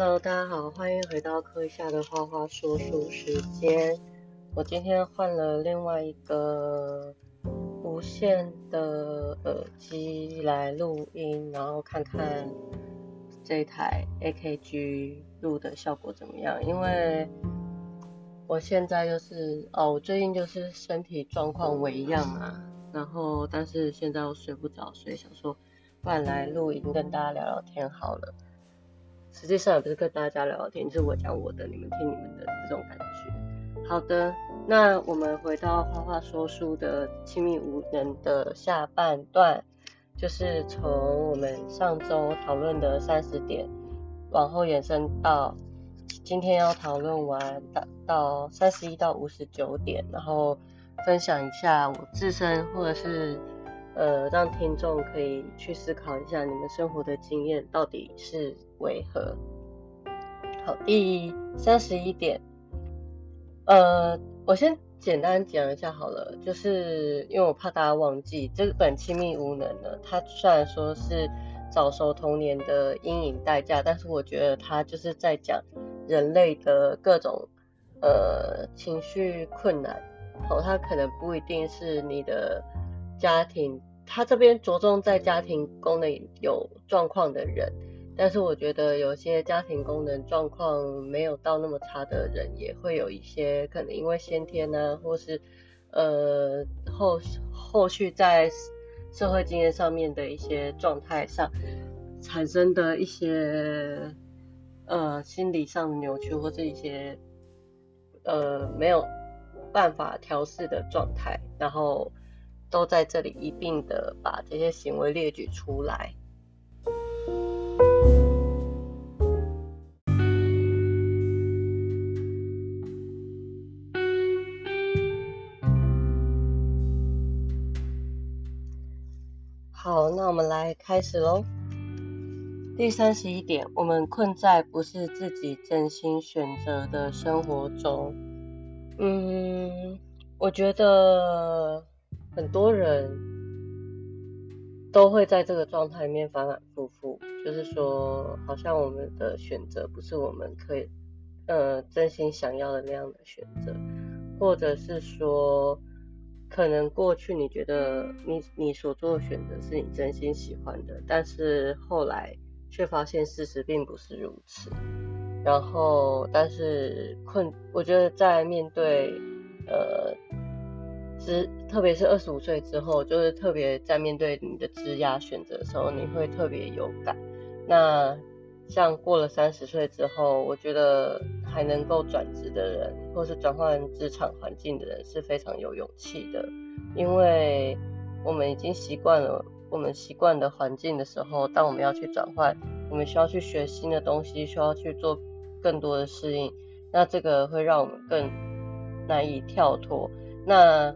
Hello，大家好，欢迎回到课下的花花说书时间。我今天换了另外一个无线的耳机来录音，然后看看这台 AKG 录的效果怎么样。因为我现在就是哦，我最近就是身体状况为恙啊，然后但是现在又睡不着，所以想说，不然来录音跟大家聊聊天好了。实际上也不是跟大家聊天，是我讲我的，你们听你们的这种感觉。好的，那我们回到花花说书的亲密无能的下半段，就是从我们上周讨论的三十点，往后延伸到今天要讨论完到到三十一到五十九点，然后分享一下我自身或者是。呃，让听众可以去思考一下你们生活的经验到底是为何。好，第三十一点，呃，我先简单讲一下好了，就是因为我怕大家忘记，这本《亲密无能》呢，它虽然说是早熟童年的阴影代价，但是我觉得它就是在讲人类的各种呃情绪困难。好，它可能不一定是你的家庭。他这边着重在家庭功能有状况的人，但是我觉得有些家庭功能状况没有到那么差的人，也会有一些可能因为先天呢，或是呃后后续在社会经验上面的一些状态上产生的一些呃心理上的扭曲，或者一些呃没有办法调试的状态，然后。都在这里一并的把这些行为列举出来。好，那我们来开始喽。第三十一点，我们困在不是自己真心选择的生活中。嗯，我觉得。很多人都会在这个状态里面反反复复，就是说，好像我们的选择不是我们可以，呃，真心想要的那样的选择，或者是说，可能过去你觉得你你所做的选择是你真心喜欢的，但是后来却发现事实并不是如此。然后，但是困，我觉得在面对，呃。之，特别是二十五岁之后，就是特别在面对你的职涯选择的时候，你会特别有感。那像过了三十岁之后，我觉得还能够转职的人，或是转换职场环境的人，是非常有勇气的。因为我们已经习惯了我们习惯的环境的时候，当我们要去转换，我们需要去学新的东西，需要去做更多的适应，那这个会让我们更难以跳脱。那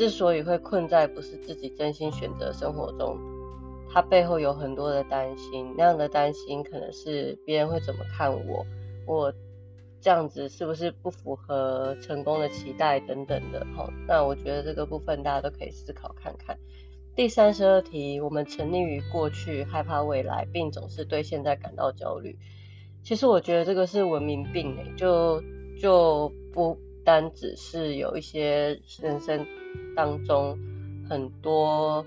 之所以会困在不是自己真心选择生活中，他背后有很多的担心，那样的担心可能是别人会怎么看我，我这样子是不是不符合成功的期待等等的。好，那我觉得这个部分大家都可以思考看看。第三十二题，我们沉溺于过去，害怕未来，并总是对现在感到焦虑。其实我觉得这个是文明病诶，就就不单只是有一些人生。当中很多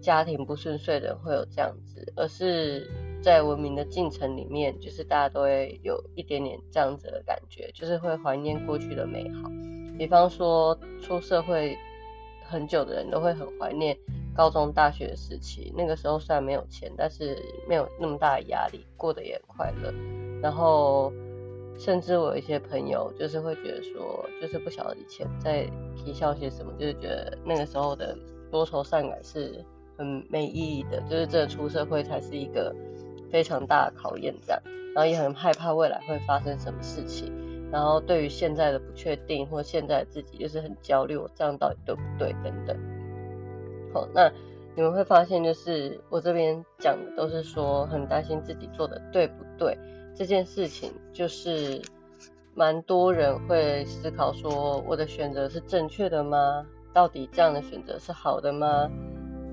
家庭不顺遂的会有这样子，而是在文明的进程里面，就是大家都会有一点点这样子的感觉，就是会怀念过去的美好。比方说出社会很久的人都会很怀念高中、大学时期，那个时候虽然没有钱，但是没有那么大的压力，过得也快乐。然后。甚至我有一些朋友，就是会觉得说，就是不晓得以前在皮笑些什么，就是觉得那个时候的多愁善感是很没意义的，就是这出社会才是一个非常大的考验，这样，然后也很害怕未来会发生什么事情，然后对于现在的不确定或现在自己就是很焦虑，我这样到底对不对等等。好，那你们会发现，就是我这边讲的都是说很担心自己做的对不对。这件事情就是蛮多人会思考说，我的选择是正确的吗？到底这样的选择是好的吗？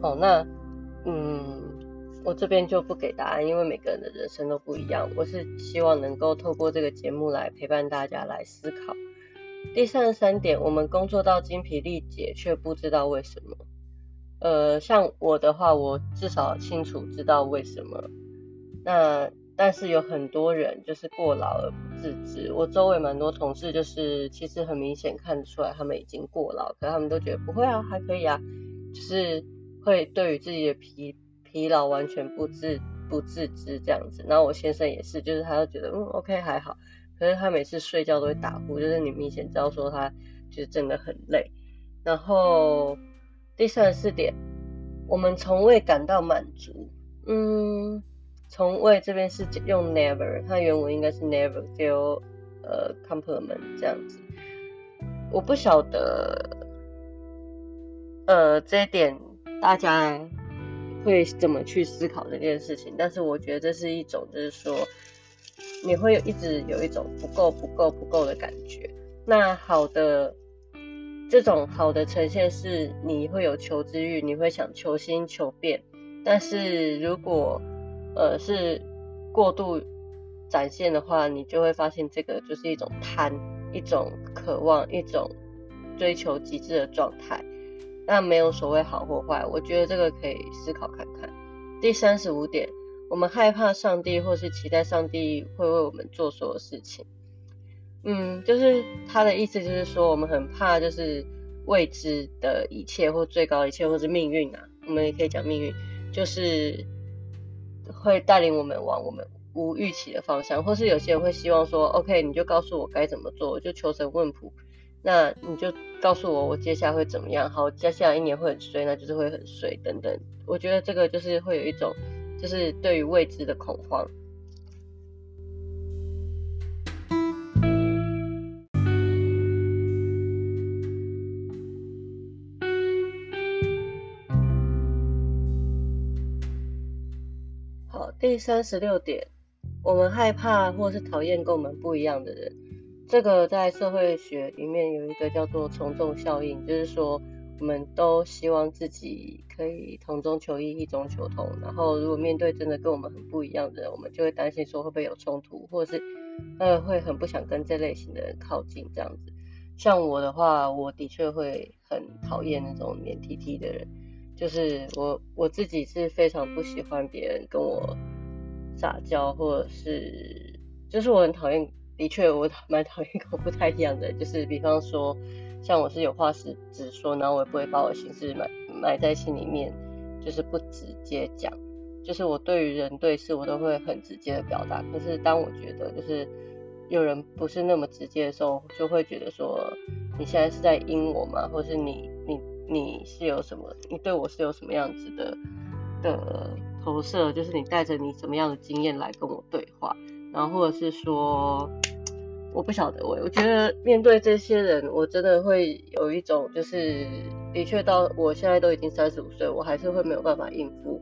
哦，那嗯，我这边就不给答案，因为每个人的人生都不一样。我是希望能够透过这个节目来陪伴大家来思考。第三十三点，我们工作到精疲力竭，却不知道为什么。呃，像我的话，我至少清楚知道为什么。那但是有很多人就是过劳而不自知。我周围蛮多同事，就是其实很明显看得出来他们已经过劳，可他们都觉得不会啊，还可以啊，就是会对于自己的疲疲劳完全不自不自知这样子。然后我先生也是，就是他就觉得嗯 OK 还好，可是他每次睡觉都会打呼，就是你明显知道说他就是真的很累。然后第三十四点，我们从未感到满足，嗯。从未这边是用 never，它原文应该是 never feel 呃 compliment 这样子。我不晓得呃这一点大家会怎么去思考这件事情，但是我觉得这是一种就是说你会一直有一种不够不够不够的感觉。那好的这种好的呈现是你会有求知欲，你会想求新求变，但是如果呃，是过度展现的话，你就会发现这个就是一种贪，一种渴望，一种追求极致的状态。那没有所谓好或坏，我觉得这个可以思考看看。第三十五点，我们害怕上帝，或是期待上帝会为我们做所有事情。嗯，就是他的意思就是说，我们很怕就是未知的一切，或最高一切，或是命运啊。我们也可以讲命运，就是。会带领我们往我们无预期的方向，或是有些人会希望说，OK，你就告诉我该怎么做，我就求神问卜，那你就告诉我我接下来会怎么样，好，接下来一年会很衰，那就是会很衰等等。我觉得这个就是会有一种，就是对于未知的恐慌。第三十六点，我们害怕或是讨厌跟我们不一样的人。这个在社会学里面有一个叫做从众效应，就是说我们都希望自己可以同中求异，异中求同。然后如果面对真的跟我们很不一样的人，我们就会担心说会不会有冲突，或者是呃会很不想跟这类型的人靠近这样子。像我的话，我的确会很讨厌那种黏 T T 的人。就是我我自己是非常不喜欢别人跟我撒娇，或者是就是我很讨厌，的确我蛮讨厌跟我不太一样的，就是比方说像我是有话是直说，然后我也不会把我心事埋埋在心里面，就是不直接讲，就是我对于人对事我都会很直接的表达。可是当我觉得就是有人不是那么直接的时候，就会觉得说你现在是在阴我吗？或是你你。你是有什么？你对我是有什么样子的的投射？就是你带着你什么样的经验来跟我对话，然后或者是说，我不晓得我，我觉得面对这些人，我真的会有一种，就是的确到我现在都已经三十五岁，我还是会没有办法应付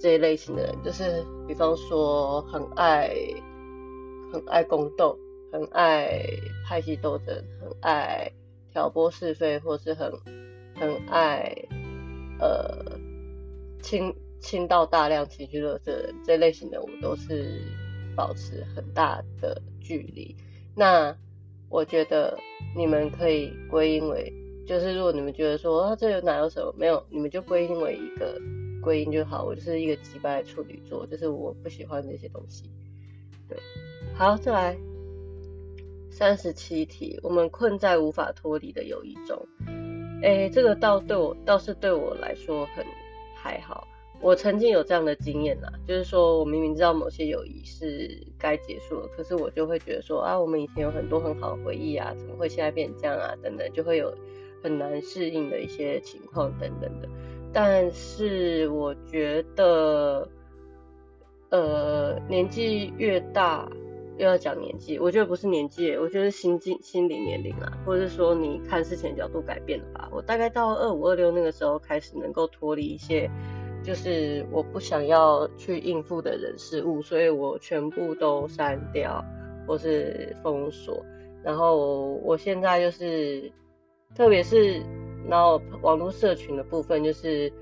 这一类型的人，就是比方说很爱很爱宫斗，很爱派系斗争，很爱挑拨是非，或是很。很爱呃倾倾倒大量情绪的人，这类型的我都是保持很大的距离。那我觉得你们可以归因为，就是如果你们觉得说啊这有哪有什么没有，你们就归因为一个归因就好。我就是一个击败处女座，就是我不喜欢这些东西。对，好，再来三十七题，我们困在无法脱离的友谊中。哎，这个倒对我倒是对我来说很还好。我曾经有这样的经验啦，就是说我明明知道某些友谊是该结束了，可是我就会觉得说啊，我们以前有很多很好的回忆啊，怎么会现在变这样啊？等等，就会有很难适应的一些情况等等的。但是我觉得，呃，年纪越大。又要讲年纪，我觉得不是年纪，我觉得心境、心理年龄啊，或者是说你看事情的角度改变了吧。我大概到二五二六那个时候开始能够脱离一些，就是我不想要去应付的人事物，所以我全部都删掉或是封锁。然后我现在就是，特别是然后网络社群的部分，就是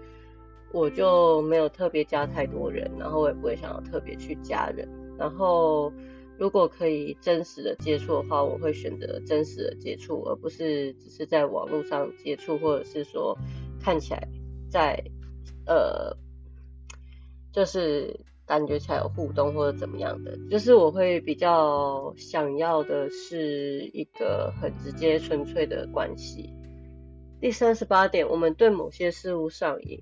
我就没有特别加太多人，然后我也不会想要特别去加人。然后如果可以真实的接触的话，我会选择真实的接触，而不是只是在网络上接触，或者是说看起来在呃，就是感觉起来有互动或者怎么样的。就是我会比较想要的是一个很直接纯粹的关系。第三十八点，我们对某些事物上瘾。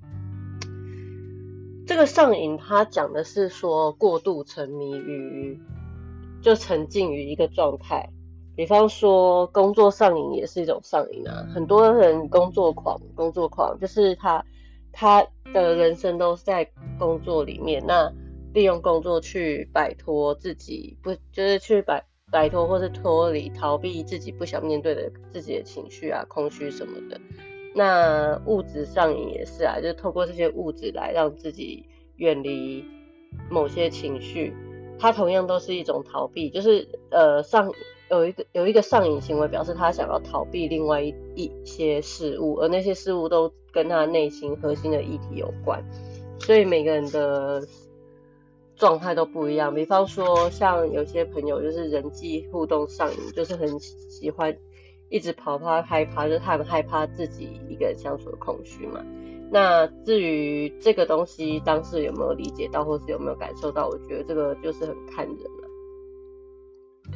这个上瘾，它讲的是说过度沉迷于，就沉浸于一个状态。比方说工作上瘾也是一种上瘾啊。很多人工作狂，工作狂就是他他的人生都是在工作里面，那利用工作去摆脱自己，不就是去摆摆脱或是脱离、逃避自己不想面对的自己的情绪啊、空虚什么的。那物质上瘾也是啊，就是透过这些物质来让自己远离某些情绪，它同样都是一种逃避，就是呃上有一个有一个上瘾行为，表示他想要逃避另外一一些事物，而那些事物都跟他内心核心的议题有关，所以每个人的状态都不一样。比方说，像有些朋友就是人际互动上瘾，就是很喜欢。一直跑，怕害怕，就是他很害怕自己一个人相处的空虚嘛。那至于这个东西，当时有没有理解到，或是有没有感受到，我觉得这个就是很看人。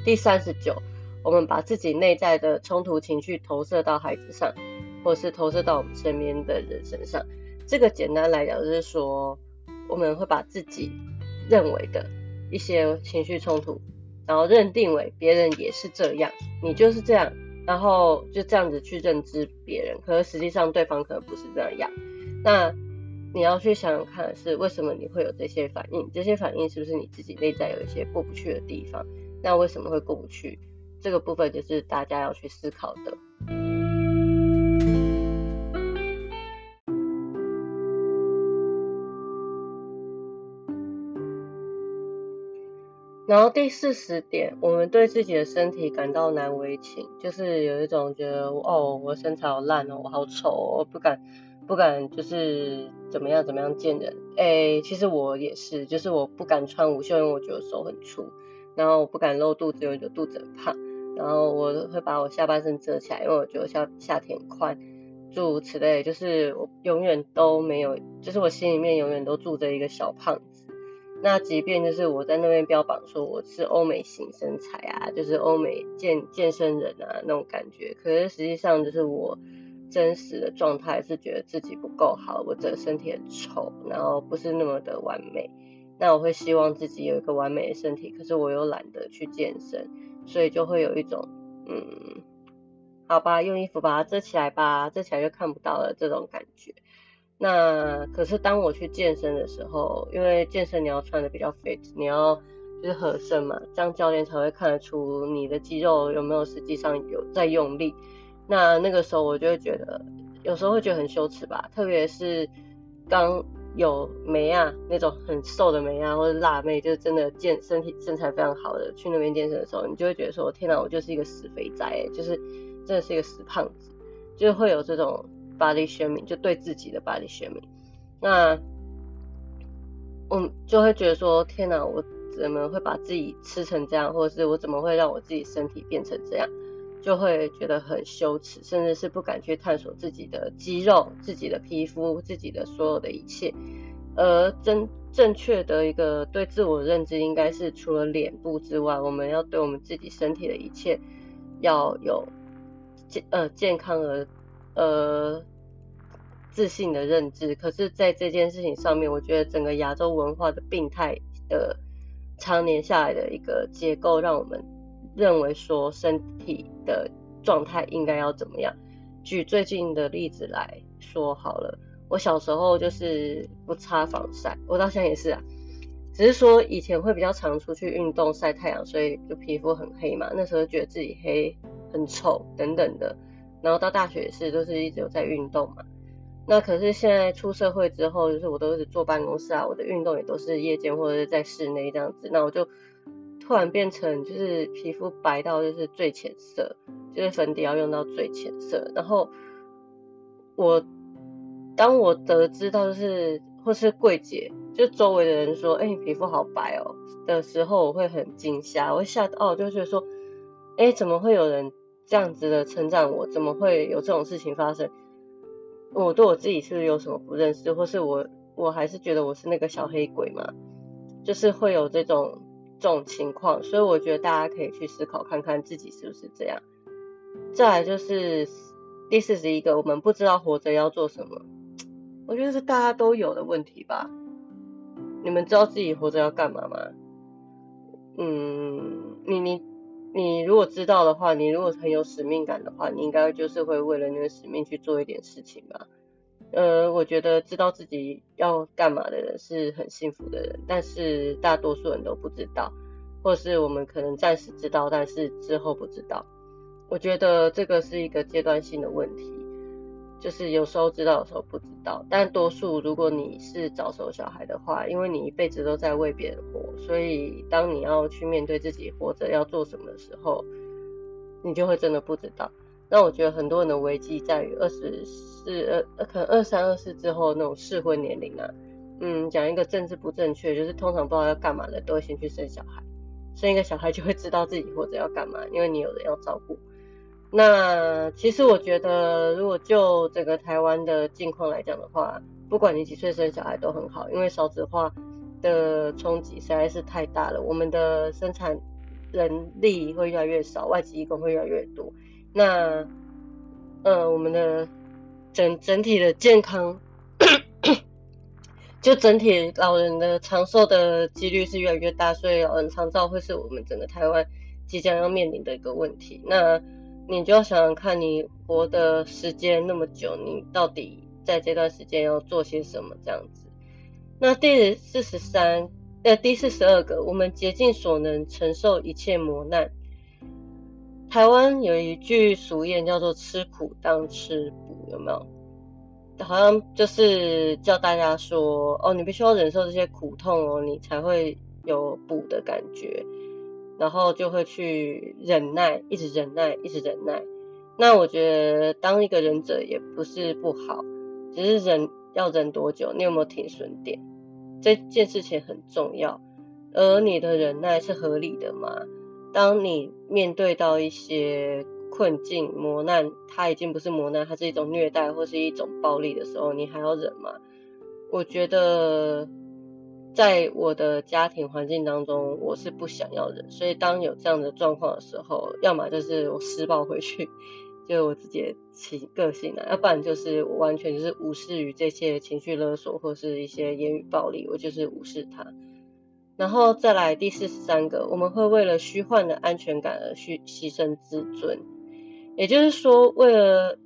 第三十九，我们把自己内在的冲突情绪投射到孩子上，或是投射到我们身边的人身上。这个简单来讲，就是说我们会把自己认为的一些情绪冲突，然后认定为别人也是这样，你就是这样。然后就这样子去认知别人，可是实际上对方可能不是这样。那你要去想想看，是为什么你会有这些反应？这些反应是不是你自己内在有一些过不去的地方？那为什么会过不去？这个部分就是大家要去思考的。然后第四十点，我们对自己的身体感到难为情，就是有一种觉得哦，我身材好烂哦，我好丑哦，不敢不敢，就是怎么样怎么样见人。哎，其实我也是，就是我不敢穿无袖，因为我觉得手很粗，然后我不敢露肚子，因为觉得肚子很胖，然后我会把我下半身遮起来，因为我觉得夏夏天宽，诸如此类，就是我永远都没有，就是我心里面永远都住着一个小胖子。那即便就是我在那边标榜说我是欧美型身材啊，就是欧美健健身人啊那种感觉，可是实际上就是我真实的状态是觉得自己不够好，我的身体很丑，然后不是那么的完美。那我会希望自己有一个完美的身体，可是我又懒得去健身，所以就会有一种嗯，好吧，用衣服把它遮起来吧，遮起来就看不到了这种感觉。那可是当我去健身的时候，因为健身你要穿的比较 fit，你要就是合身嘛，这样教练才会看得出你的肌肉有没有实际上有在用力。那那个时候我就会觉得，有时候会觉得很羞耻吧，特别是刚有梅啊那种很瘦的梅啊或者辣妹，就是真的健身体身材非常好的去那边健身的时候，你就会觉得说，天哪，我就是一个死肥宅，就是真的是一个死胖子，就会有这种。body shaming 就对自己的 body shaming，那我就会觉得说，天哪，我怎么会把自己吃成这样，或者是我怎么会让我自己身体变成这样，就会觉得很羞耻，甚至是不敢去探索自己的肌肉、自己的皮肤、自己的所有的一切。而真正确的一个对自我认知，应该是除了脸部之外，我们要对我们自己身体的一切要有健呃健康而。呃，自信的认知，可是，在这件事情上面，我觉得整个亚洲文化的病态的常年下来的一个结构，让我们认为说身体的状态应该要怎么样。举最近的例子来说好了，我小时候就是不擦防晒，我到现在也是啊，只是说以前会比较常出去运动晒太阳，所以就皮肤很黑嘛，那时候觉得自己黑很丑等等的。然后到大学也是，都是一直有在运动嘛。那可是现在出社会之后，就是我都是坐办公室啊，我的运动也都是夜间或者是在室内这样子。那我就突然变成就是皮肤白到就是最浅色，就是粉底要用到最浅色。然后我当我得知到就是或是柜姐就周围的人说，哎，你皮肤好白哦的时候，我会很惊吓，我会吓到，哦，就觉得说，哎，怎么会有人这样子的称赞我？怎么会有这种事情发生？我对我自己是不是有什么不认识，或是我我还是觉得我是那个小黑鬼嘛？就是会有这种这种情况，所以我觉得大家可以去思考看看自己是不是这样。再来就是第四十一个，我们不知道活着要做什么，我觉得是大家都有的问题吧。你们知道自己活着要干嘛吗？嗯，你你你如果知道的话，你如果很有使命感的话，你应该就是会为了那个使命去做一点事情吧。呃，我觉得知道自己要干嘛的人是很幸福的人，但是大多数人都不知道，或是我们可能暂时知道，但是之后不知道。我觉得这个是一个阶段性的问题。就是有时候知道，有时候不知道。但多数，如果你是早熟小孩的话，因为你一辈子都在为别人活，所以当你要去面对自己活着要做什么的时候，你就会真的不知道。那我觉得很多人的危机在于二十四、呃，可能二三、二四之后那种适婚年龄啊。嗯，讲一个政治不正确，就是通常不知道要干嘛的，都会先去生小孩。生一个小孩就会知道自己或者要干嘛，因为你有人要照顾。那其实我觉得，如果就整个台湾的境况来讲的话，不管你几岁生小孩都很好，因为少子化的冲击实在是太大了。我们的生产人力会越来越少，外籍义工会越来越多。那，呃，我们的整整体的健康，就整体老人的长寿的几率是越来越大，所以老人长照会是我们整个台湾即将要面临的一个问题。那你就要想想看，你活的时间那么久，你到底在这段时间要做些什么？这样子。那第四十三，呃，第四十二个，我们竭尽所能承受一切磨难。台湾有一句俗谚叫做“吃苦当吃补”，有没有？好像就是叫大家说，哦，你必须要忍受这些苦痛哦，你才会有补的感觉。然后就会去忍耐，一直忍耐，一直忍耐。那我觉得当一个忍者也不是不好，只是忍要忍多久，你有没有停损点？这件事情很重要。而你的忍耐是合理的吗？当你面对到一些困境、磨难，它已经不是磨难，它是一种虐待或是一种暴力的时候，你还要忍吗？我觉得。在我的家庭环境当中，我是不想要忍，所以当有这样的状况的时候，要么就是我施暴回去，就我自己的情个性啊，要不然就是我完全就是无视于这些情绪勒索或是一些言语暴力，我就是无视它。然后再来第四十三个，我们会为了虚幻的安全感而去牺牲自尊，也就是说为了。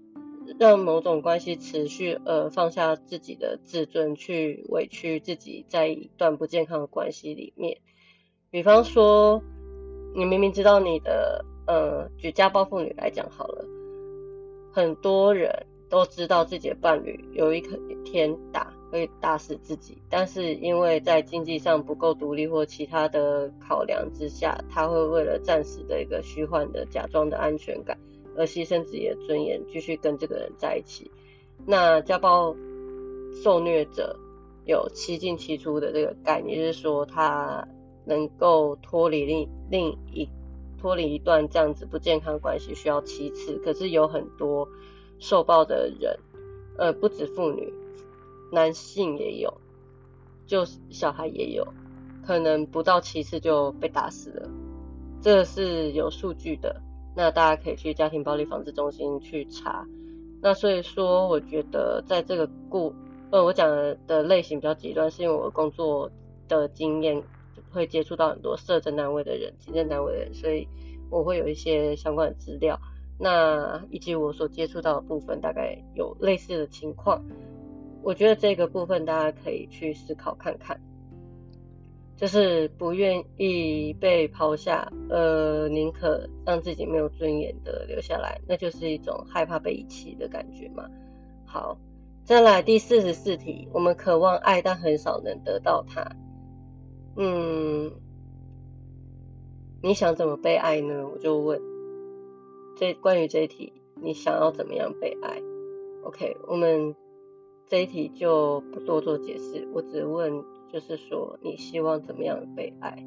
让某种关系持续，呃，放下自己的自尊，去委屈自己，在一段不健康的关系里面。比方说，你明明知道你的，呃，举家暴妇女来讲好了，很多人都知道自己的伴侣有一天打会打死自己，但是因为在经济上不够独立或其他的考量之下，他会为了暂时的一个虚幻的假装的安全感。而牺牲自己的尊严，继续跟这个人在一起。那家暴受虐者有七进七出的这个概念，就是说他能够脱离另另一脱离一段这样子不健康关系需要七次。可是有很多受暴的人，呃，不止妇女，男性也有，就小孩也有，可能不到七次就被打死了，这是有数据的。那大家可以去家庭暴力防治中心去查。那所以说，我觉得在这个故，呃，我讲的类型比较极端，是因为我工作的经验会接触到很多社政单位的人、行政单位的人，所以我会有一些相关的资料。那以及我所接触到的部分，大概有类似的情况。我觉得这个部分大家可以去思考看看。就是不愿意被抛下，呃，宁可让自己没有尊严的留下来，那就是一种害怕被遗弃的感觉嘛。好，再来第四十四题，我们渴望爱，但很少能得到它。嗯，你想怎么被爱呢？我就问，这关于这一题，你想要怎么样被爱？OK，我们这一题就不多做解释，我只问，就是说你希望怎么样被爱？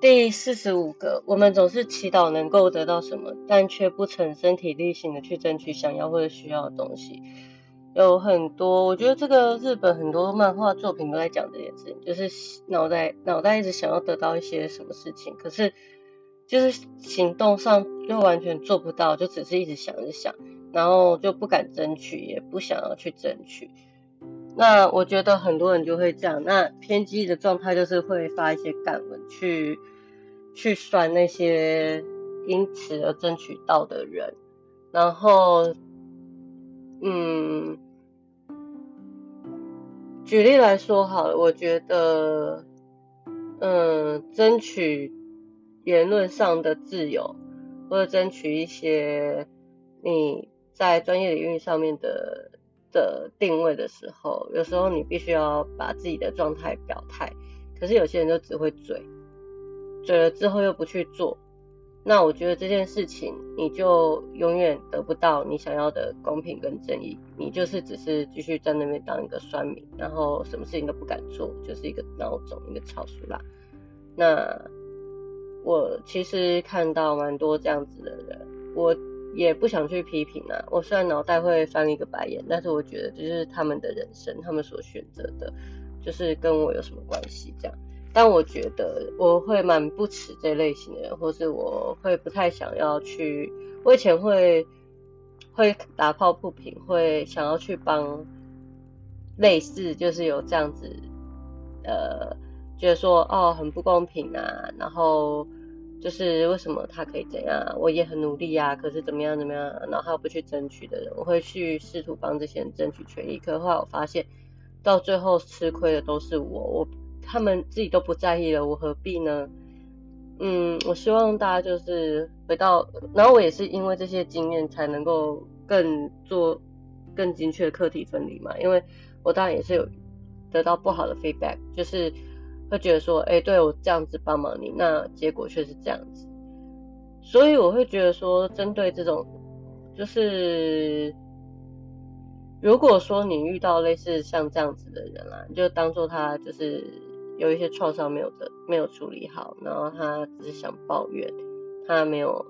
第四十五个，我们总是祈祷能够得到什么，但却不曾身体力行的去争取想要或者需要的东西。有很多，我觉得这个日本很多漫画作品都在讲这件事情，就是脑袋脑袋一直想要得到一些什么事情，可是就是行动上又完全做不到，就只是一直想着想，然后就不敢争取，也不想要去争取。那我觉得很多人就会这样，那偏激的状态就是会发一些感文去去酸那些因此而争取到的人，然后嗯。举例来说好了，我觉得，嗯，争取言论上的自由，或者争取一些你在专业领域上面的的定位的时候，有时候你必须要把自己的状态表态。可是有些人就只会嘴，嘴了之后又不去做。那我觉得这件事情，你就永远得不到你想要的公平跟正义，你就是只是继续在那边当一个酸民，然后什么事情都不敢做，就是一个孬种，一个草书啦。那我其实看到蛮多这样子的人，我也不想去批评啊。我虽然脑袋会翻一个白眼，但是我觉得这就是他们的人生，他们所选择的，就是跟我有什么关系这样。但我觉得我会蛮不耻这类型的人，或是我会不太想要去。我以前会会打抱不平，会想要去帮类似就是有这样子，呃，觉得说哦很不公平啊，然后就是为什么他可以怎样，我也很努力啊，可是怎么样怎么样，然后他不去争取的人，我会去试图帮这些人争取权益。可后来我发现，到最后吃亏的都是我，我。他们自己都不在意了，我何必呢？嗯，我希望大家就是回到，然后我也是因为这些经验才能够更做更精确的课题分离嘛。因为我当然也是有得到不好的 feedback，就是会觉得说，哎，对我这样子帮忙你，那结果却是这样子，所以我会觉得说，针对这种，就是如果说你遇到类似像这样子的人啦，就当做他就是。有一些创伤没有的没有处理好，然后他只是想抱怨，他没有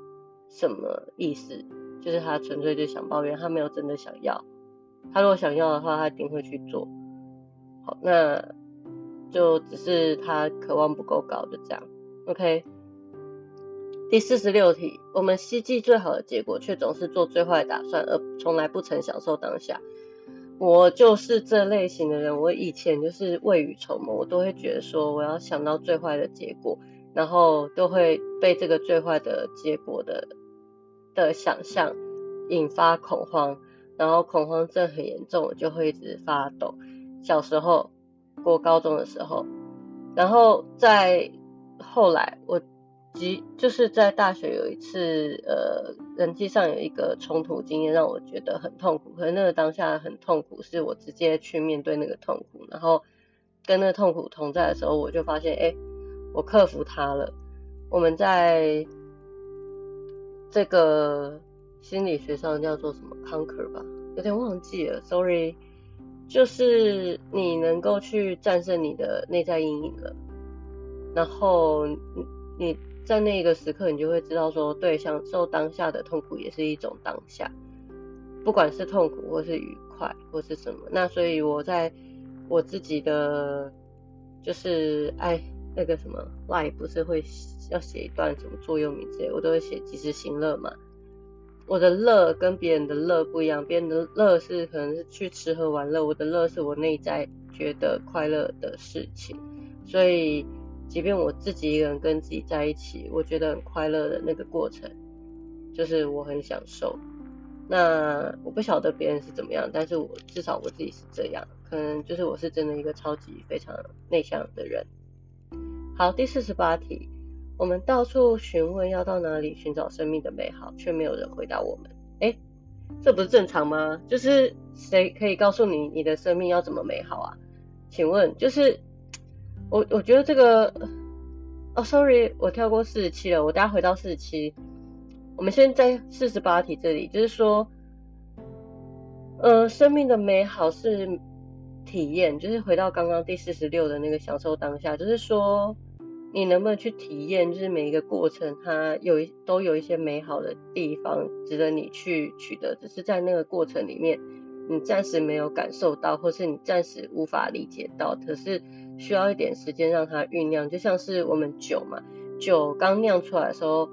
什么意思，就是他纯粹就想抱怨，他没有真的想要。他如果想要的话，他一定会去做。好，那就只是他渴望不够高，就这样。OK。第四十六题，我们希冀最好的结果，却总是做最坏的打算，而从来不曾享受当下。我就是这类型的人，我以前就是未雨绸缪，我都会觉得说我要想到最坏的结果，然后都会被这个最坏的结果的的想象引发恐慌，然后恐慌症很严重，我就会一直发抖。小时候过高中的时候，然后在后来我。即就是在大学有一次，呃，人际上有一个冲突经验，让我觉得很痛苦。可是那个当下很痛苦，是我直接去面对那个痛苦，然后跟那个痛苦同在的时候，我就发现，哎，我克服它了。我们在这个心理学上叫做什么 conquer 吧，有点忘记了，sorry。就是你能够去战胜你的内在阴影了，然后你。在那个时刻，你就会知道说，对，享受当下的痛苦也是一种当下，不管是痛苦或是愉快或是什么。那所以我在我自己的就是哎那个什么 lie 不是会要写一段什么座右铭之类，我都会写及时行乐嘛。我的乐跟别人的乐不一样，别人的乐是可能是去吃喝玩乐，我的乐是我内在觉得快乐的事情，所以。即便我自己一个人跟自己在一起，我觉得很快乐的那个过程，就是我很享受。那我不晓得别人是怎么样，但是我至少我自己是这样。可能就是我是真的一个超级非常内向的人。好，第四十八题，我们到处询问要到哪里寻找生命的美好，却没有人回答我们。哎，这不是正常吗？就是谁可以告诉你你的生命要怎么美好啊？请问就是。我我觉得这个哦，sorry，我跳过四十七了，我等下回到四十七。我们先在四十八题这里，就是说，呃，生命的美好是体验，就是回到刚刚第四十六的那个享受当下，就是说，你能不能去体验，就是每一个过程它有一都有一些美好的地方，值得你去取得，只是在那个过程里面，你暂时没有感受到，或是你暂时无法理解到，可是需要一点时间让它酝酿，就像是我们酒嘛，酒刚酿出来的时候。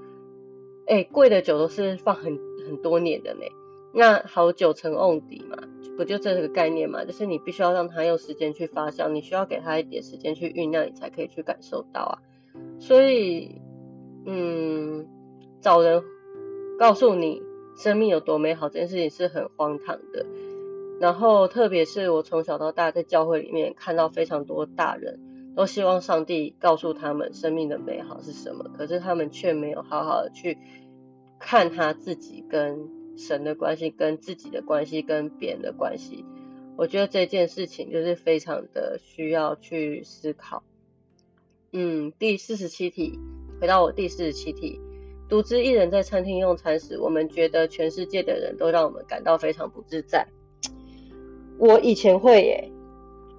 哎，贵的酒都是放很很多年的呢。那好酒成瓮底嘛，不就这个概念嘛？就是你必须要让它用时间去发酵，你需要给它一点时间去酝酿，你才可以去感受到啊。所以，嗯，找人告诉你生命有多美好这件事情是很荒唐的。然后，特别是我从小到大在教会里面看到非常多大人。都希望上帝告诉他们生命的美好是什么，可是他们却没有好好的去看他自己跟神的关系、跟自己的关系、跟别人的关系。我觉得这件事情就是非常的需要去思考。嗯，第四十七题，回到我第四十七题，独自一人在餐厅用餐时，我们觉得全世界的人都让我们感到非常不自在。我以前会耶。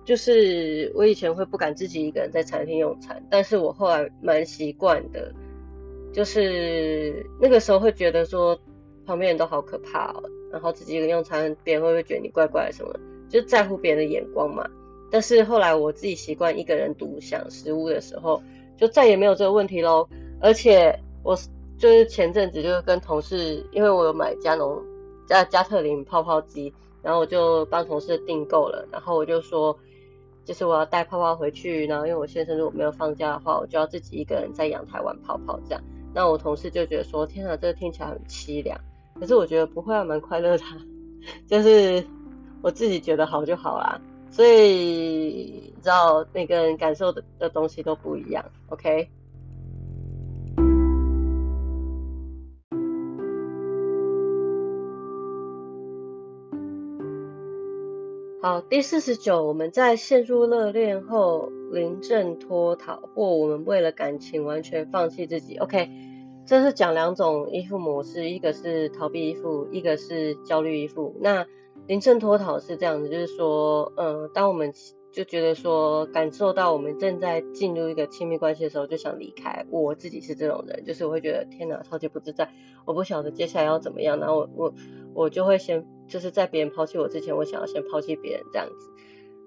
就是我以前会不敢自己一个人在餐厅用餐，但是我后来蛮习惯的。就是那个时候会觉得说旁边人都好可怕哦，然后自己一个人用餐，别人会不会觉得你怪怪什么？就在乎别人的眼光嘛。但是后来我自己习惯一个人独享食物的时候，就再也没有这个问题喽。而且我就是前阵子就是跟同事，因为我有买加农加加特林泡泡机，然后我就帮同事订购了，然后我就说。就是我要带泡泡回去，然后因为我先生如果没有放假的话，我就要自己一个人在阳台玩泡泡这样。那我同事就觉得说，天啊，这个听起来很凄凉。可是我觉得不会啊，蛮快乐的。就是我自己觉得好就好啦。所以你知道每个人感受的的东西都不一样，OK？好，第四十九，我们在陷入热恋后临阵脱逃，或我们为了感情完全放弃自己。OK，这是讲两种依附模式，一个是逃避依附，一个是焦虑依附。那临阵脱逃是这样子，就是说，嗯，当我们就觉得说感受到我们正在进入一个亲密关系的时候，就想离开。我自己是这种人，就是我会觉得天哪，超级不自在，我不晓得接下来要怎么样，然后我我我就会先。就是在别人抛弃我之前，我想要先抛弃别人这样子。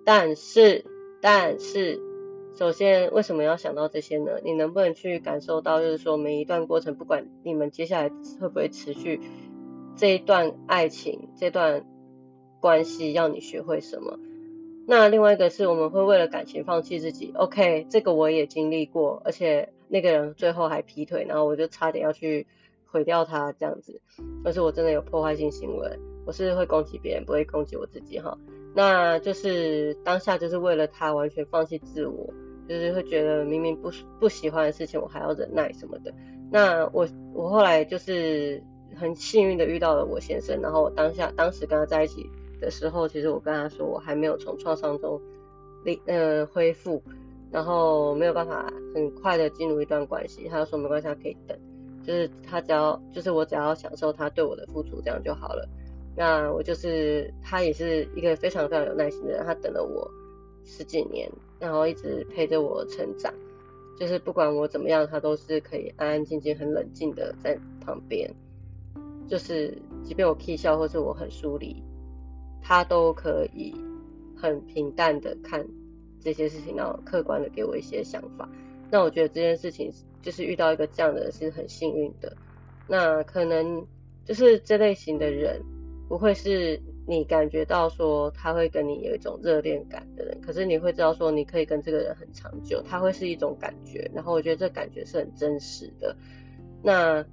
但是，但是，首先为什么要想到这些呢？你能不能去感受到，就是说每一段过程，不管你们接下来会不会持续，这一段爱情、这段关系，要你学会什么？那另外一个是我们会为了感情放弃自己。OK，这个我也经历过，而且那个人最后还劈腿，然后我就差点要去毁掉他这样子，但是我真的有破坏性行为。我是会攻击别人，不会攻击我自己哈。那就是当下就是为了他完全放弃自我，就是会觉得明明不不喜欢的事情我还要忍耐什么的。那我我后来就是很幸运的遇到了我先生，然后我当下当时跟他在一起的时候，其实我跟他说我还没有从创伤中力呃恢复，然后没有办法很快的进入一段关系。他就说没关系，他可以等，就是他只要就是我只要享受他对我的付出这样就好了。那我就是他，也是一个非常非常有耐心的人。他等了我十几年，然后一直陪着我成长。就是不管我怎么样，他都是可以安安静静、很冷静的在旁边。就是即便我 K 笑或是我很疏离，他都可以很平淡的看这些事情，然后客观的给我一些想法。那我觉得这件事情就是遇到一个这样的人是很幸运的。那可能就是这类型的人。不会是你感觉到说他会跟你有一种热恋感的人，可是你会知道说你可以跟这个人很长久，他会是一种感觉，然后我觉得这感觉是很真实的。那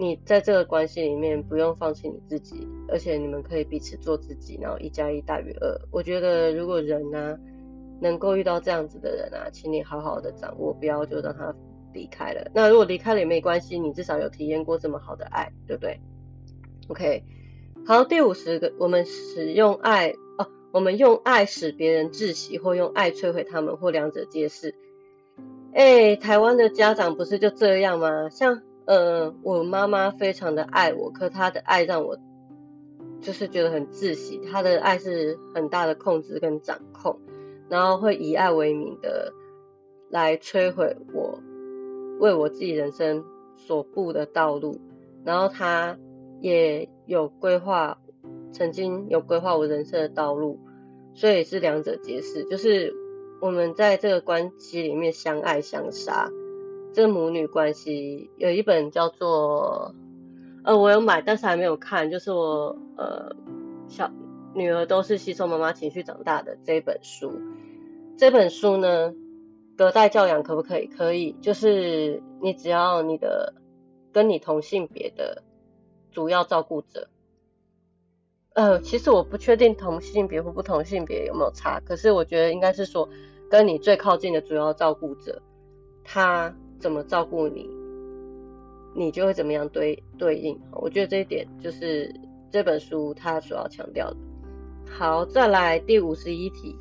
你在这个关系里面不用放弃你自己，而且你们可以彼此做自己，然后一加一大于二。我觉得如果人呢能够遇到这样子的人啊，请你好好的掌握，不要就让他离开了。那如果离开了也没关系，你至少有体验过这么好的爱，对不对？OK。好，第五十个，我们使用爱哦，我们用爱使别人窒息，或用爱摧毁他们，或两者皆是。哎，台湾的家长不是就这样吗？像呃，我妈妈非常的爱我，可她的爱让我就是觉得很窒息。她的爱是很大的控制跟掌控，然后会以爱为名的来摧毁我为我自己人生所布的道路。然后她也有规划，曾经有规划我人生的道路，所以是两者皆是，就是。我们在这个关系里面相爱相杀，这母女关系有一本叫做呃，我有买，但是还没有看，就是我呃小女儿都是吸收妈妈情绪长大的这本书。这本书呢，隔代教养可不可以？可以，就是你只要你的跟你同性别的主要照顾者，呃，其实我不确定同性别或不同性别有没有差，可是我觉得应该是说。跟你最靠近的主要照顾者，他怎么照顾你，你就会怎么样对对应。我觉得这一点就是这本书它所要强调的。好，再来第五十一题，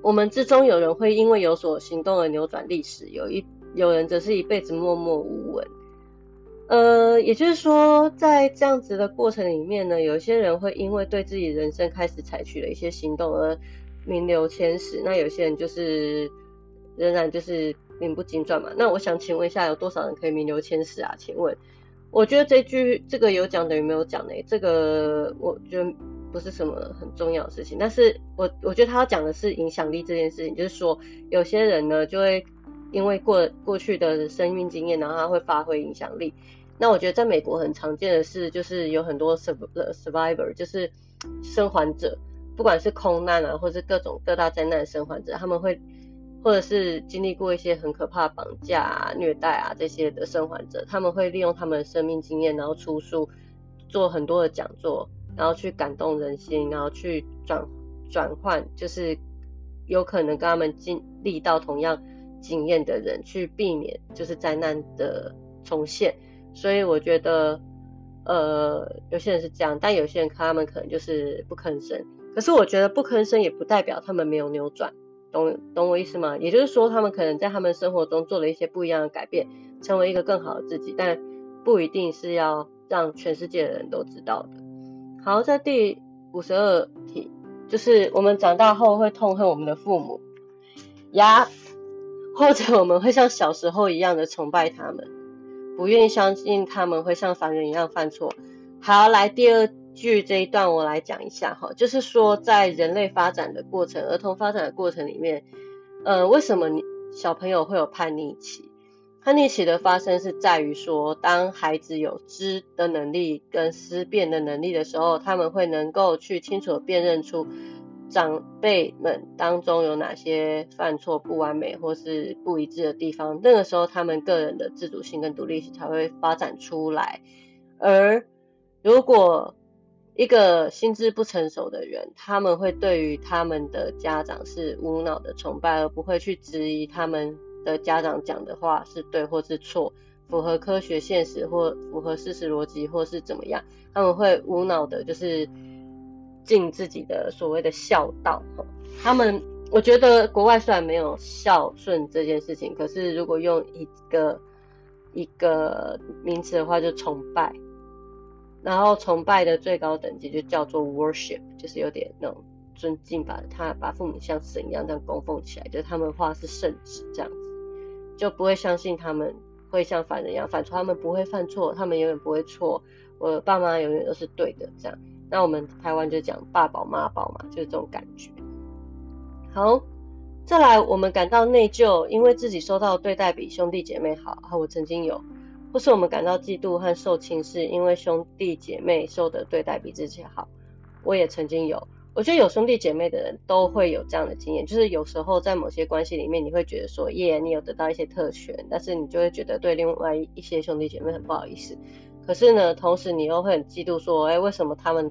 我们之中有人会因为有所行动而扭转历史，有一有人则是一辈子默默无闻。呃，也就是说，在这样子的过程里面呢，有些人会因为对自己人生开始采取了一些行动而。名留千史，那有些人就是仍然就是名不经传嘛。那我想请问一下，有多少人可以名留千史啊？请问，我觉得这句这个有讲等于没有讲呢？这个我觉得不是什么很重要的事情。但是我我觉得他要讲的是影响力这件事情，就是说有些人呢就会因为过过去的生命经验，然后他会发挥影响力。那我觉得在美国很常见的是，就是有很多 survivor，就是生还者。不管是空难啊，或是各种各大灾难的生还者，他们会，或者是经历过一些很可怕绑架啊、虐待啊这些的生还者，他们会利用他们的生命经验，然后出书，做很多的讲座，然后去感动人心，然后去转转换，就是有可能跟他们经历到同样经验的人，去避免就是灾难的重现。所以我觉得，呃，有些人是这样，但有些人他们可能就是不吭声。可是我觉得不吭声也不代表他们没有扭转，懂懂我意思吗？也就是说，他们可能在他们生活中做了一些不一样的改变，成为一个更好的自己，但不一定是要让全世界的人都知道的。好，在第五十二题，就是我们长大后会痛恨我们的父母呀，或者我们会像小时候一样的崇拜他们，不愿意相信他们会像凡人一样犯错。好，来第二。据这一段我来讲一下哈，就是说在人类发展的过程，儿童发展的过程里面，呃，为什么你小朋友会有叛逆期？叛逆期的发生是在于说，当孩子有知的能力跟思辨的能力的时候，他们会能够去清楚辨认出长辈们当中有哪些犯错、不完美或是不一致的地方。那个时候，他们个人的自主性跟独立性才会发展出来。而如果一个心智不成熟的人，他们会对于他们的家长是无脑的崇拜，而不会去质疑他们的家长讲的话是对或是错，符合科学现实或符合事实逻辑或是怎么样，他们会无脑的，就是尽自己的所谓的孝道。他们，我觉得国外虽然没有孝顺这件事情，可是如果用一个一个名词的话，就崇拜。然后崇拜的最高等级就叫做 worship，就是有点那种尊敬，把他把父母像神一样这样供奉起来，就是他们话是圣旨这样子，就不会相信他们会像凡人一样犯错，他们不会犯错，他们永远不会错，我爸妈永远都是对的这样。那我们台湾就讲爸宝妈宝嘛，就是这种感觉。好，再来我们感到内疚，因为自己受到对待比兄弟姐妹好，我曾经有。或是我们感到嫉妒和受轻视，因为兄弟姐妹受的对待比自己好。我也曾经有，我觉得有兄弟姐妹的人都会有这样的经验，就是有时候在某些关系里面，你会觉得说，耶，你有得到一些特权，但是你就会觉得对另外一些兄弟姐妹很不好意思。可是呢，同时你又会很嫉妒，说，哎，为什么他们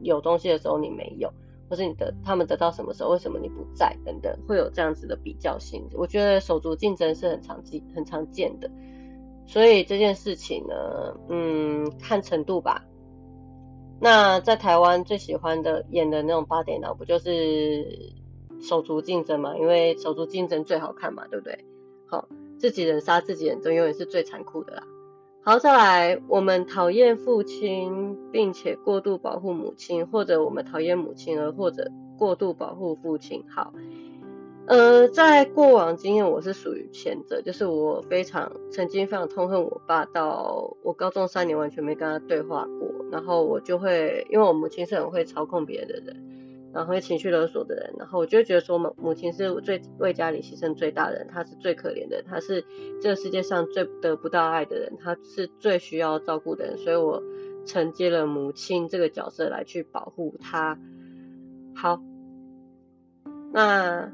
有东西的时候你没有，或是你的他们得到什么时候，为什么你不在，等等，会有这样子的比较心。我觉得手足竞争是很常见、很常见的。所以这件事情呢，嗯，看程度吧。那在台湾最喜欢的演的那种八点档，不就是手足竞争嘛，因为手足竞争最好看嘛，对不对？好，自己人杀自己人，这永远是最残酷的啦。好，再来，我们讨厌父亲，并且过度保护母亲，或者我们讨厌母亲，而或者过度保护父亲。好，呃，在过往经验，我是属于前者，就是我非常曾经非常痛恨我爸，到我高中三年完全没跟他对话过，然后我就会，因为我母亲是很会操控别人的人。然后会情绪勒索的人，然后我就觉得说母母亲是最为家里牺牲最大的人，她是最可怜的，她是这个世界上最得不到爱的人，她是最需要照顾的人，所以我承接了母亲这个角色来去保护她。好，那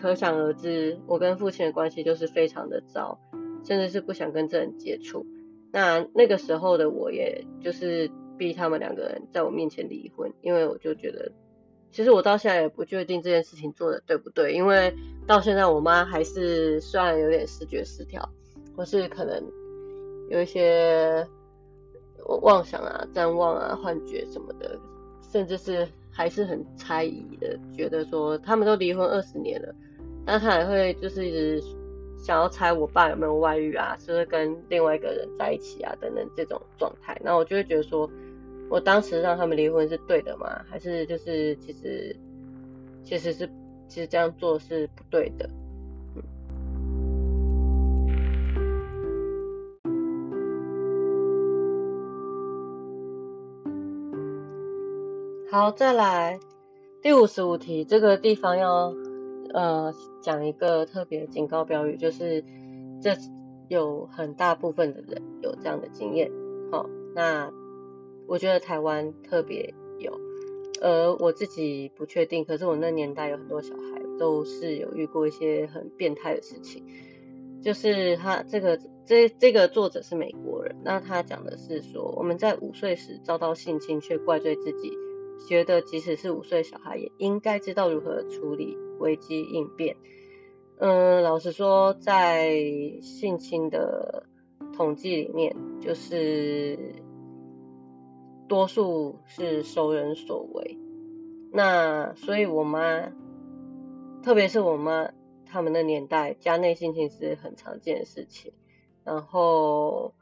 可想而知，我跟父亲的关系就是非常的糟，甚至是不想跟这人接触。那那个时候的我，也就是逼他们两个人在我面前离婚，因为我就觉得。其实我到现在也不确定这件事情做的对不对，因为到现在我妈还是虽然有点视觉失调，或是可能有一些妄想啊、瞻望啊、幻觉什么的，甚至是还是很猜疑的，觉得说他们都离婚二十年了，但他还会就是一直想要猜我爸有没有外遇啊，是不是跟另外一个人在一起啊等等这种状态，那我就会觉得说。我当时让他们离婚是对的吗？还是就是其实其实是其实这样做是不对的。好，再来第五十五题，这个地方要呃讲一个特别警告标语，就是这有很大部分的人有这样的经验。好，那。我觉得台湾特别有，而我自己不确定。可是我那年代有很多小孩都是有遇过一些很变态的事情。就是他这个这这个作者是美国人，那他讲的是说，我们在五岁时遭到性侵，却怪罪自己，觉得即使是五岁小孩也应该知道如何处理危机应变。嗯，老实说，在性侵的统计里面，就是。多数是熟人所为，那所以我妈，特别是我妈他们的年代，家内性侵是很常见的事情，然后，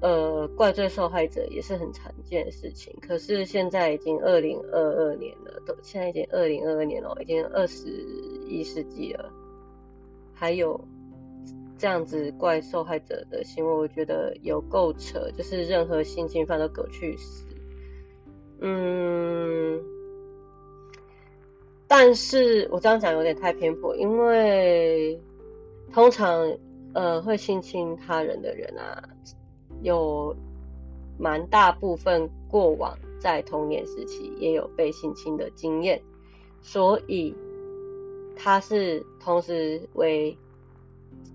呃，怪罪受害者也是很常见的事情。可是现在已经二零二二年了，都现在已经二零二二年了，已经二十一世纪了，还有。这样子怪受害者的行为，我觉得有够扯，就是任何性侵犯都狗去死。嗯，但是我这样讲有点太偏颇，因为通常呃会性侵他人的人啊，有蛮大部分过往在童年时期也有被性侵的经验，所以他是同时为。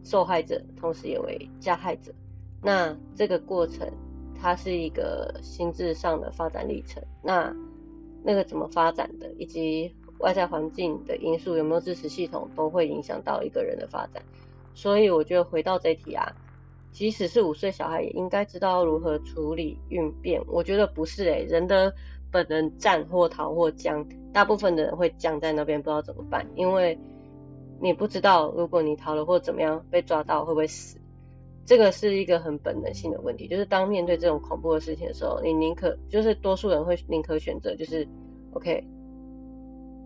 受害者同时也为加害者，那这个过程它是一个心智上的发展历程。那那个怎么发展的，以及外在环境的因素有没有支持系统，都会影响到一个人的发展。所以我觉得回到这题啊，即使是五岁小孩也应该知道如何处理应变。我觉得不是诶，人的本能战或逃或僵，大部分的人会僵在那边不知道怎么办，因为。你不知道，如果你逃了或怎么样被抓到会不会死？这个是一个很本能性的问题，就是当面对这种恐怖的事情的时候，你宁可就是多数人会宁可选择就是 OK，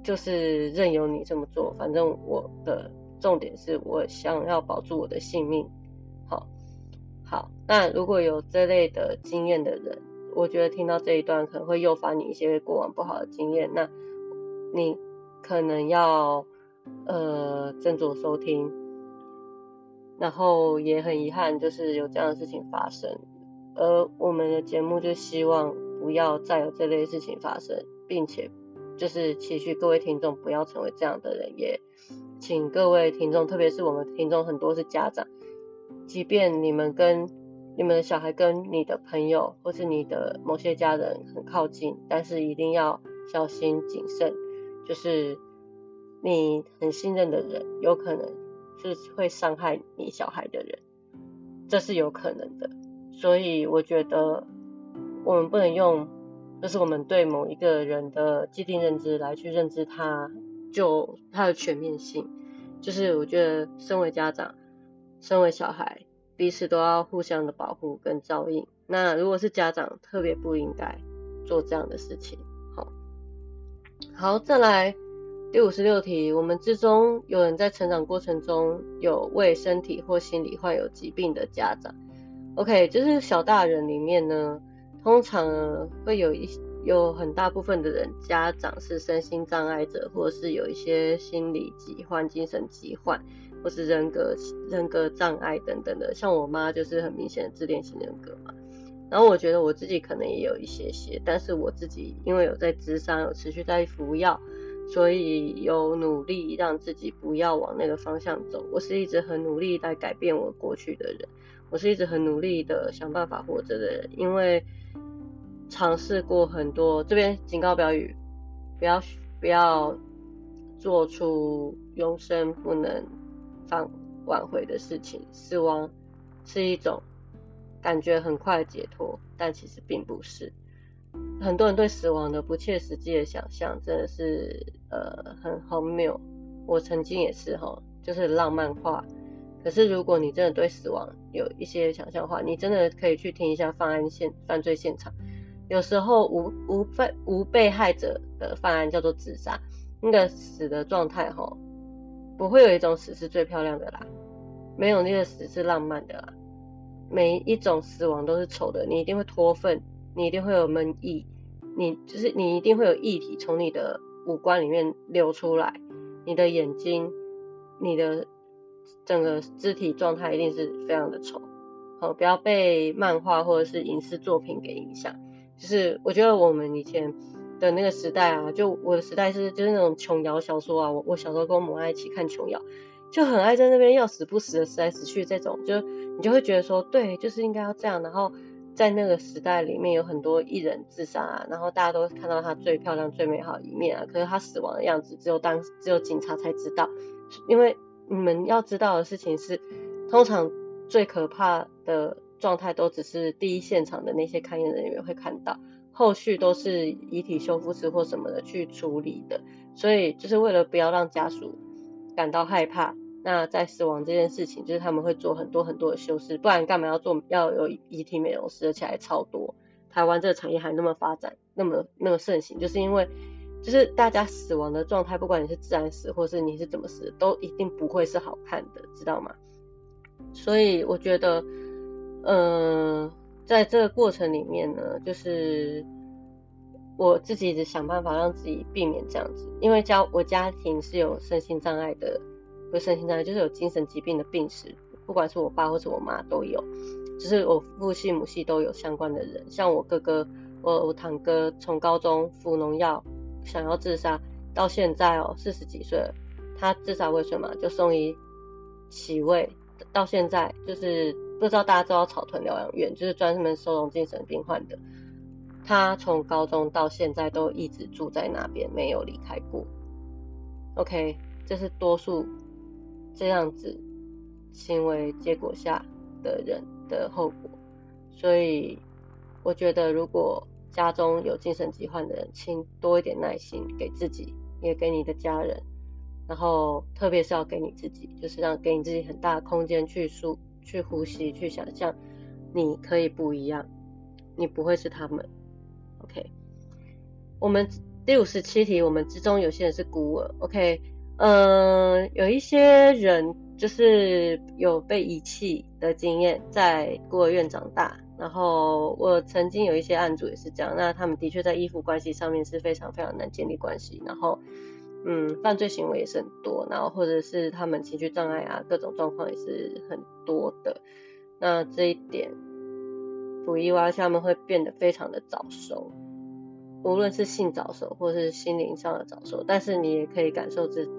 就是任由你这么做，反正我的重点是我想要保住我的性命。好，那如果有这类的经验的人，我觉得听到这一段可能会诱发你一些过往不好的经验，那你可能要。呃，斟酌收听，然后也很遗憾，就是有这样的事情发生。而我们的节目就希望不要再有这类事情发生，并且就是期许各位听众不要成为这样的人。也请各位听众，特别是我们听众很多是家长，即便你们跟你们的小孩跟你的朋友或是你的某些家人很靠近，但是一定要小心谨慎，就是。你很信任的人，有可能是会伤害你小孩的人，这是有可能的。所以我觉得我们不能用，就是我们对某一个人的既定认知来去认知他就它的全面性，就是我觉得身为家长，身为小孩，彼此都要互相的保护跟照应。那如果是家长，特别不应该做这样的事情。好，好，再来第五十六题，我们之中有人在成长过程中有为身体或心理患有疾病的家长。OK，就是小大人里面呢，通常会有一有很大部分的人家长是身心障碍者，或者是有一些心理疾患、精神疾患，或是人格人格障碍等等的。像我妈就是很明显的自恋型人格嘛。然后我觉得我自己可能也有一些些，但是我自己因为有在智商，有持续在服药，所以有努力让自己不要往那个方向走。我是一直很努力在改变我过去的人。我是一直很努力的想办法活着的人，因为尝试过很多。这边警告标语：不要不要做出永生不能放挽回的事情。死亡是一种感觉很快解脱，但其实并不是。很多人对死亡的不切实际的想象，真的是呃很荒谬。我曾经也是哈，就是浪漫化。可是，如果你真的对死亡有一些想象的话，你真的可以去听一下犯案现犯罪现场。有时候无无被无被害者的犯案叫做自杀，那个死的状态哈，不会有一种死是最漂亮的啦，没有那个死是浪漫的啦。每一种死亡都是丑的，你一定会脱粪，你一定会有闷意，你就是你一定会有液体从你的五官里面流出来，你的眼睛，你的。整个肢体状态一定是非常的丑，好，不要被漫画或者是影视作品给影响。就是我觉得我们以前的那个时代啊，就我的时代是就是那种琼瑶小说啊，我我小时候跟我母爱一起看琼瑶，就很爱在那边要死不死的死来死去这种，就你就会觉得说，对，就是应该要这样。然后在那个时代里面有很多艺人自杀啊，然后大家都看到他最漂亮最美好一面啊，可是他死亡的样子只有当只有警察才知道，因为。你们要知道的事情是，通常最可怕的状态都只是第一现场的那些勘验人员会看到，后续都是遗体修复师或什么的去处理的。所以就是为了不要让家属感到害怕，那在死亡这件事情，就是他们会做很多很多的修饰，不然干嘛要做要有遗体美容师，而且还超多。台湾这个产业还那么发展，那么那么盛行，就是因为。就是大家死亡的状态，不管你是自然死，或是你是怎么死，都一定不会是好看的，知道吗？所以我觉得，嗯，在这个过程里面呢，就是我自己一直想办法让自己避免这样子，因为家我家庭是有身心障碍的，不是身心障碍，就是有精神疾病的病史，不管是我爸或是我妈都有，就是我父系母系都有相关的人，像我哥哥，我我堂哥从高中服农药。想要自杀，到现在哦，四十几岁了，他自杀为什么，就送医洗胃，到现在就是不知道大家知道草屯疗养院，就是专门收容精神病患的。他从高中到现在都一直住在那边，没有离开过。OK，这是多数这样子行为结果下的人的后果，所以我觉得如果。家中有精神疾患的人，请多一点耐心，给自己也给你的家人，然后特别是要给你自己，就是让给你自己很大的空间去舒、去呼吸、去想象，你可以不一样，你不会是他们。OK，我们第五十七题，我们之中有些人是孤儿。OK，嗯，有一些人就是有被遗弃的经验，在孤儿院长大。然后我曾经有一些案主也是这样，那他们的确在依附关系上面是非常非常难建立关系，然后嗯，犯罪行为也是很多，然后或者是他们情绪障碍啊，各种状况也是很多的。那这一点不意外，他们会变得非常的早熟，无论是性早熟或是心灵上的早熟，但是你也可以感受知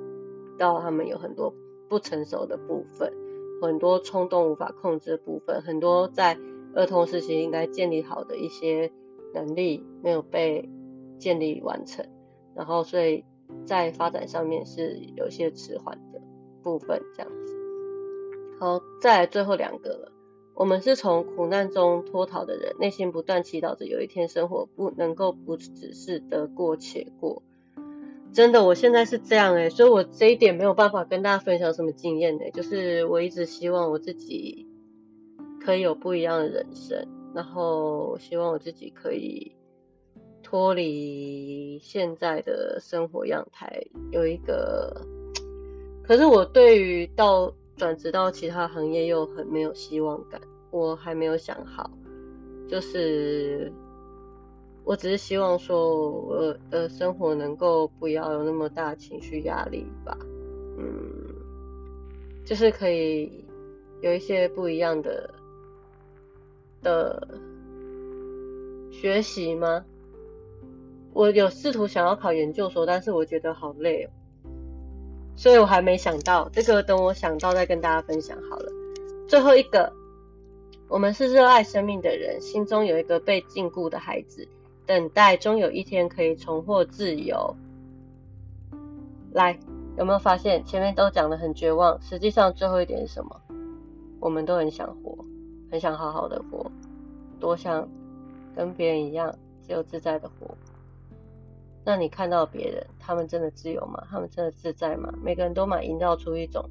到他们有很多不成熟的部分，很多冲动无法控制的部分，很多在。儿童时期应该建立好的一些能力没有被建立完成，然后所以在发展上面是有些迟缓的部分这样子。好，再来最后两个了。我们是从苦难中脱逃的人，内心不断祈祷着有一天生活不能够不只是得过且过。真的，我现在是这样哎，所以我这一点没有办法跟大家分享什么经验哎，就是我一直希望我自己可以有不一样的人生，然后希望我自己可以脱离现在的生活样态，有一个。可是我对于到转职到其他行业又很没有希望感，我还没有想好，就是。我只是希望说，我的生活能够不要有那么大情绪压力吧，嗯，就是可以有一些不一样的的学习吗？我有试图想要考研究所，但是我觉得好累哦，所以我还没想到这个，等我想到再跟大家分享好了。最后一个，我们是热爱生命的人，心中有一个被禁锢的孩子。等待，终有一天可以重获自由。来，有没有发现前面都讲的很绝望？实际上最后一点是什么？我们都很想活，很想好好的活，多想跟别人一样自由自在的活。那你看到别人，他们真的自由吗？他们真的自在吗？每个人都蛮营造出一种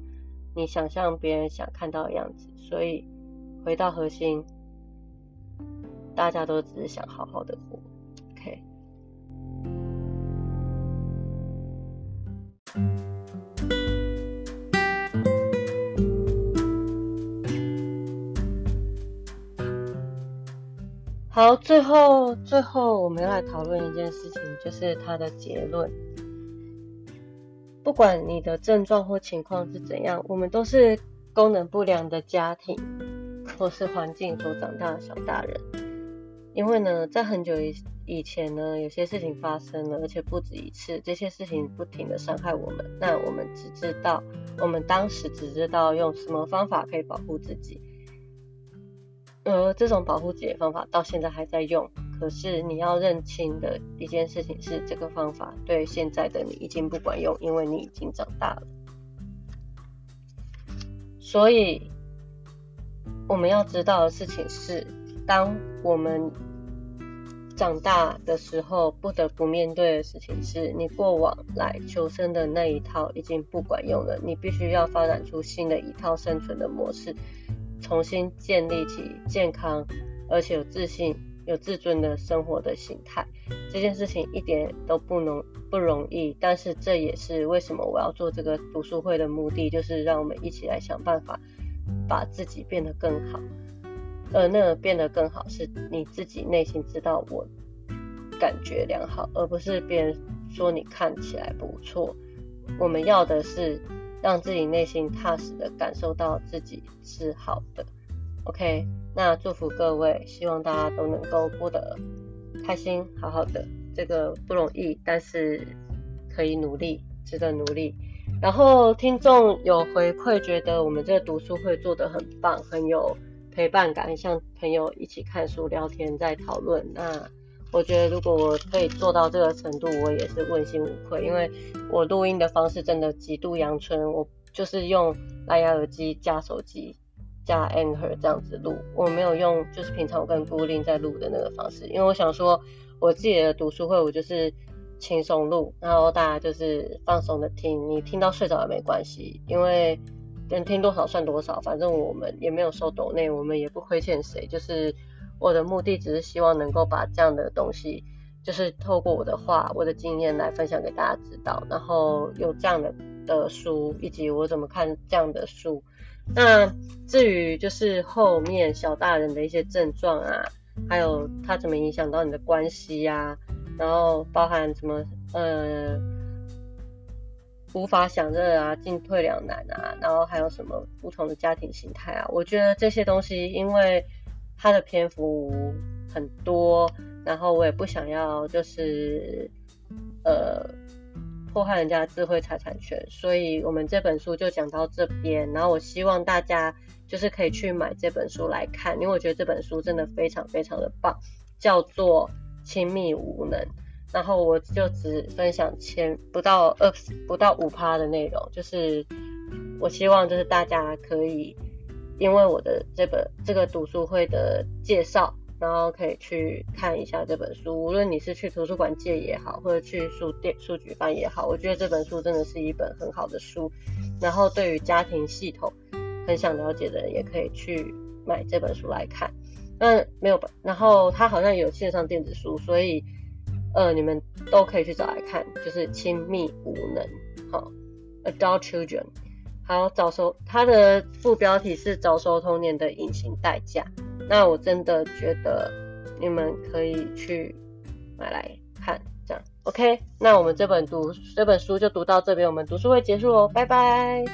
你想象别人想看到的样子。所以回到核心，大家都只是想好好的活。好，最后最后我们要来讨论一件事情，就是它的结论。不管你的症状或情况是怎样，我们都是功能不良的家庭或是环境所长大的小大人。因为呢，在很久以以前呢，有些事情发生了，而且不止一次，这些事情不停的伤害我们。那我们只知道，我们当时只知道用什么方法可以保护自己。而这种保护自己的方法到现在还在用，可是你要认清的一件事情是，这个方法对现在的你已经不管用，因为你已经长大了。所以我们要知道的事情是，当我们长大的时候，不得不面对的事情是，你过往来求生的那一套已经不管用了，你必须要发展出新的一套生存的模式。重新建立起健康而且有自信、有自尊的生活的形态，这件事情一点都不能不容易。但是这也是为什么我要做这个读书会的目的，就是让我们一起来想办法把自己变得更好。而那变得更好，是你自己内心知道我感觉良好，而不是别人说你看起来不错。我们要的是。让自己内心踏实的感受到自己是好的，OK，那祝福各位，希望大家都能够过得开心，好好的，这个不容易，但是可以努力，值得努力。然后听众有回馈，觉得我们这个读书会做得很棒，很有陪伴感，像朋友一起看书、聊天、在讨论，那。我觉得如果我可以做到这个程度，我也是问心无愧，因为我录音的方式真的极度阳春，我就是用蓝牙耳机加手机加 Anchor 这样子录，我没有用就是平常我跟孤零在录的那个方式，因为我想说我自己的读书会我就是轻松录，然后大家就是放松的听，你听到睡着也没关系，因为能听多少算多少，反正我们也没有收抖内，我们也不亏欠谁，就是。我的目的只是希望能够把这样的东西，就是透过我的话、我的经验来分享给大家知道，然后有这样的的书，以及我怎么看这样的书。那至于就是后面小大人的一些症状啊，还有它怎么影响到你的关系呀，然后包含什么呃无法享乐啊、进退两难啊，然后还有什么不同的家庭形态啊，我觉得这些东西因为。它的篇幅很多，然后我也不想要就是呃破坏人家的智慧财产权，所以我们这本书就讲到这边。然后我希望大家就是可以去买这本书来看，因为我觉得这本书真的非常非常的棒，叫做《亲密无能》。然后我就只分享前不到二不到五趴的内容，就是我希望就是大家可以。因为我的这本这个读书会的介绍，然后可以去看一下这本书。无论你是去图书馆借也好，或者去书店书局翻也好，我觉得这本书真的是一本很好的书。然后对于家庭系统很想了解的人，也可以去买这本书来看。那没有，然后它好像有线上电子书，所以呃你们都可以去找来看，就是亲密无能，好，Adult Children。好，早熟，它的副标题是早熟童年的隐形代价。那我真的觉得你们可以去买来看，这样 OK。那我们这本读这本书就读到这边，我们读书会结束哦，拜拜。